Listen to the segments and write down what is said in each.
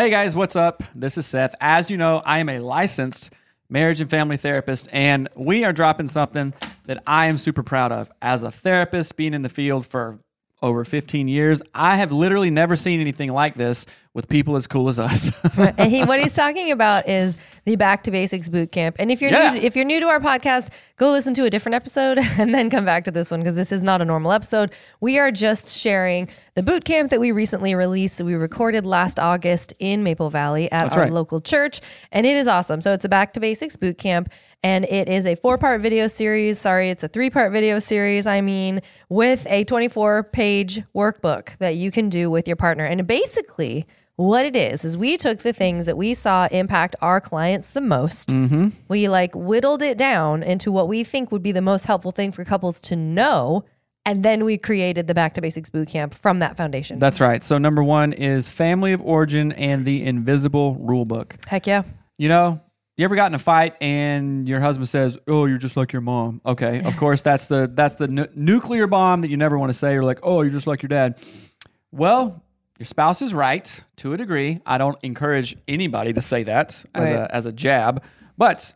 Hey guys, what's up? This is Seth. As you know, I am a licensed marriage and family therapist, and we are dropping something that I am super proud of. As a therapist, being in the field for over 15 years, I have literally never seen anything like this with people as cool as us. and he, what he's talking about is the Back to Basics boot camp. And if you're Yeah. new, if you're new to our podcast, go listen to a different episode and then come back to this one because this is not a normal episode. We are just sharing the boot camp that we recently released. We recorded last August in Maple Valley at That's our right. local church, and it is awesome. So it's a Back to Basics boot camp. And it is a four part video series. Sorry, it's a three part video series. I mean, with a 24 page workbook that you can do with your partner. And basically, what it is is we took the things that we saw impact our clients the most. Mm-hmm. We like whittled it down into what we think would be the most helpful thing for couples to know. And then we created the Back to Basics boot camp from that foundation. That's right. So, number one is family of origin and the invisible rule book. Heck yeah. You know, you ever got in a fight and your husband says, "Oh, you're just like your mom." Okay, of course that's the that's the nu- nuclear bomb that you never want to say. You're like, "Oh, you're just like your dad." Well, your spouse is right to a degree. I don't encourage anybody to say that as Right. a as a jab, but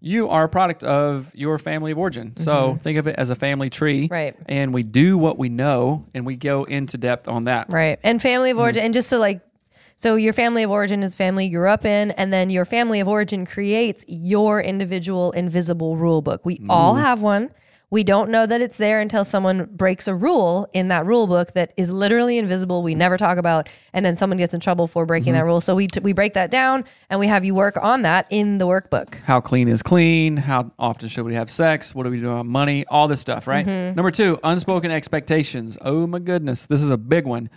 you are a product of your family of origin. So think of it as a family tree. Mm-hmm. Right. And we do what we know and we go into depth on that. Right. And family Mm-hmm. of origin, and just to like, so your family of origin is family you grew up in, and then your family of origin creates your individual invisible rule book. We all Mm-hmm. have one. We don't know that it's there until someone breaks a rule in that rule book that is literally invisible. We never talk about, and then someone gets in trouble for breaking Mm-hmm. that rule. So we t- we break that down, and we have you work on that in the workbook. how clean is clean how often should we have sex what do we do about money all this stuff right Mm-hmm. number two unspoken expectations oh my goodness this is a big one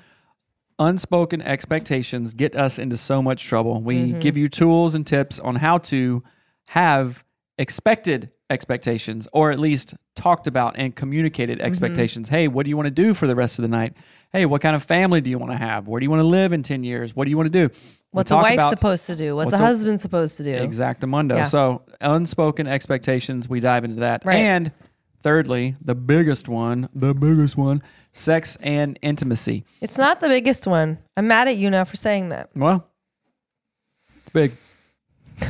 unspoken expectations get us into so much trouble we Mm-hmm. give you tools and tips on how to have expected expectations or at least talked about and communicated Mm-hmm. expectations hey what do you want to do for the rest of the night hey what kind of family do you want to have where do you want to live in 10 years what do you want to do What's a wife supposed to do? What's, what's a a- husband supposed to do? Exactamundo. Yeah. So unspoken expectations, we dive into that. Right. And thirdly, the biggest one, the biggest one, sex and intimacy. It's not the biggest one. I'm mad at you now for saying that. Well, it's big.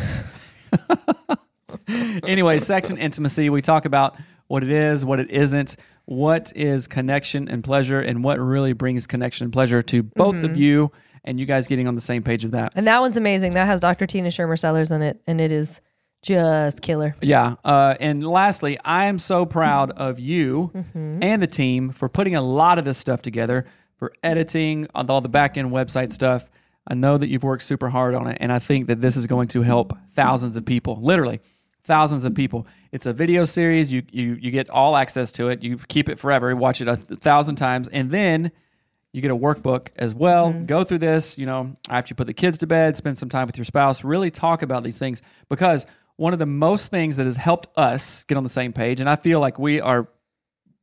anyway, sex and intimacy, we talk about what it is, what it isn't, what is connection and pleasure, and what really brings connection and pleasure to both Mm-hmm. of you, and you guys getting on the same page of that. And that one's amazing. That has Dr. Tina Schermer Sellers in it, and it is just killer. Yeah. Uh, and lastly, I am so proud of you and the team for putting a lot of this stuff together, for editing, all the back end website stuff. I know that you've worked super hard on it, and I think that this is going to help thousands of people, literally thousands of people. It's a video series. You you you get all access to it. You keep it forever. You watch it a thousand times, and then you get a workbook as well. Mm-hmm. Go through this, you know, after you put the kids to bed, spend some time with your spouse, really talk about these things because one of the most things that has helped us get on the same page, and I feel like we are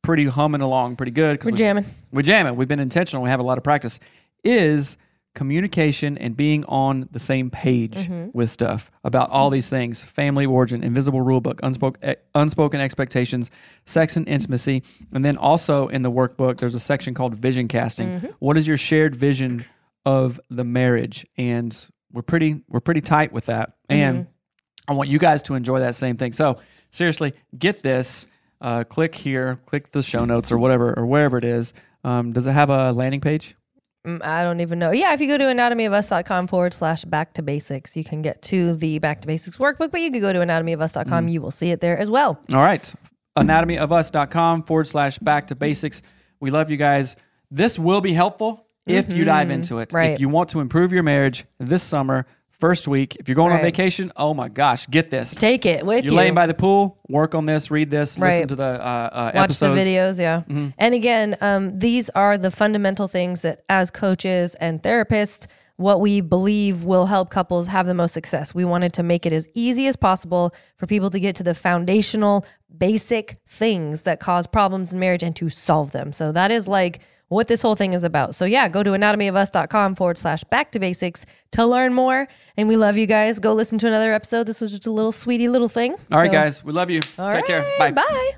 pretty humming along pretty good. We're we- jamming. We're jamming. We've been intentional. We have a lot of practice. Is communication and being on the same page Mm-hmm. with stuff about all these things family origin invisible rulebook unspoken, unspoken expectations sex and intimacy and then also in the workbook there's a section called vision casting. Mm-hmm. What is your shared vision of the marriage? And we're pretty we're pretty tight with that. And i want you guys to enjoy that same thing. So seriously get this uh, click here click the show notes or whatever or wherever it is. Um, does it have a landing page Mm, I don't even know. Yeah, if you go to anatomyofus.com forward slash back to basics, you can get to the back to basics workbook, but you can go to anatomyofus.com. You will see it there as well. All right. Anatomyofus.com forward slash back to basics. We love you guys. This will be helpful if you dive into it. right. If you want to improve your marriage this summer, First week, if you're going on Right. vacation, oh my gosh, get this. Take it with You're you. laying by the pool, work on this, read this, listen Right. to the uh, uh, watch episodes. Mm-hmm. the videos yeah and again um, these are the fundamental things that as coaches and therapists what we believe will help couples have the most success we wanted to make it as easy as possible for people to get to the foundational basic things that cause problems in marriage and to solve them so that is like what this whole thing is about. So yeah, go to anatomyofus.com forward slash back to basics to learn more. And we love you guys. Go listen to another episode. This was just a little sweetie little thing. All right, So- guys, we love you. Take care. Bye. Bye.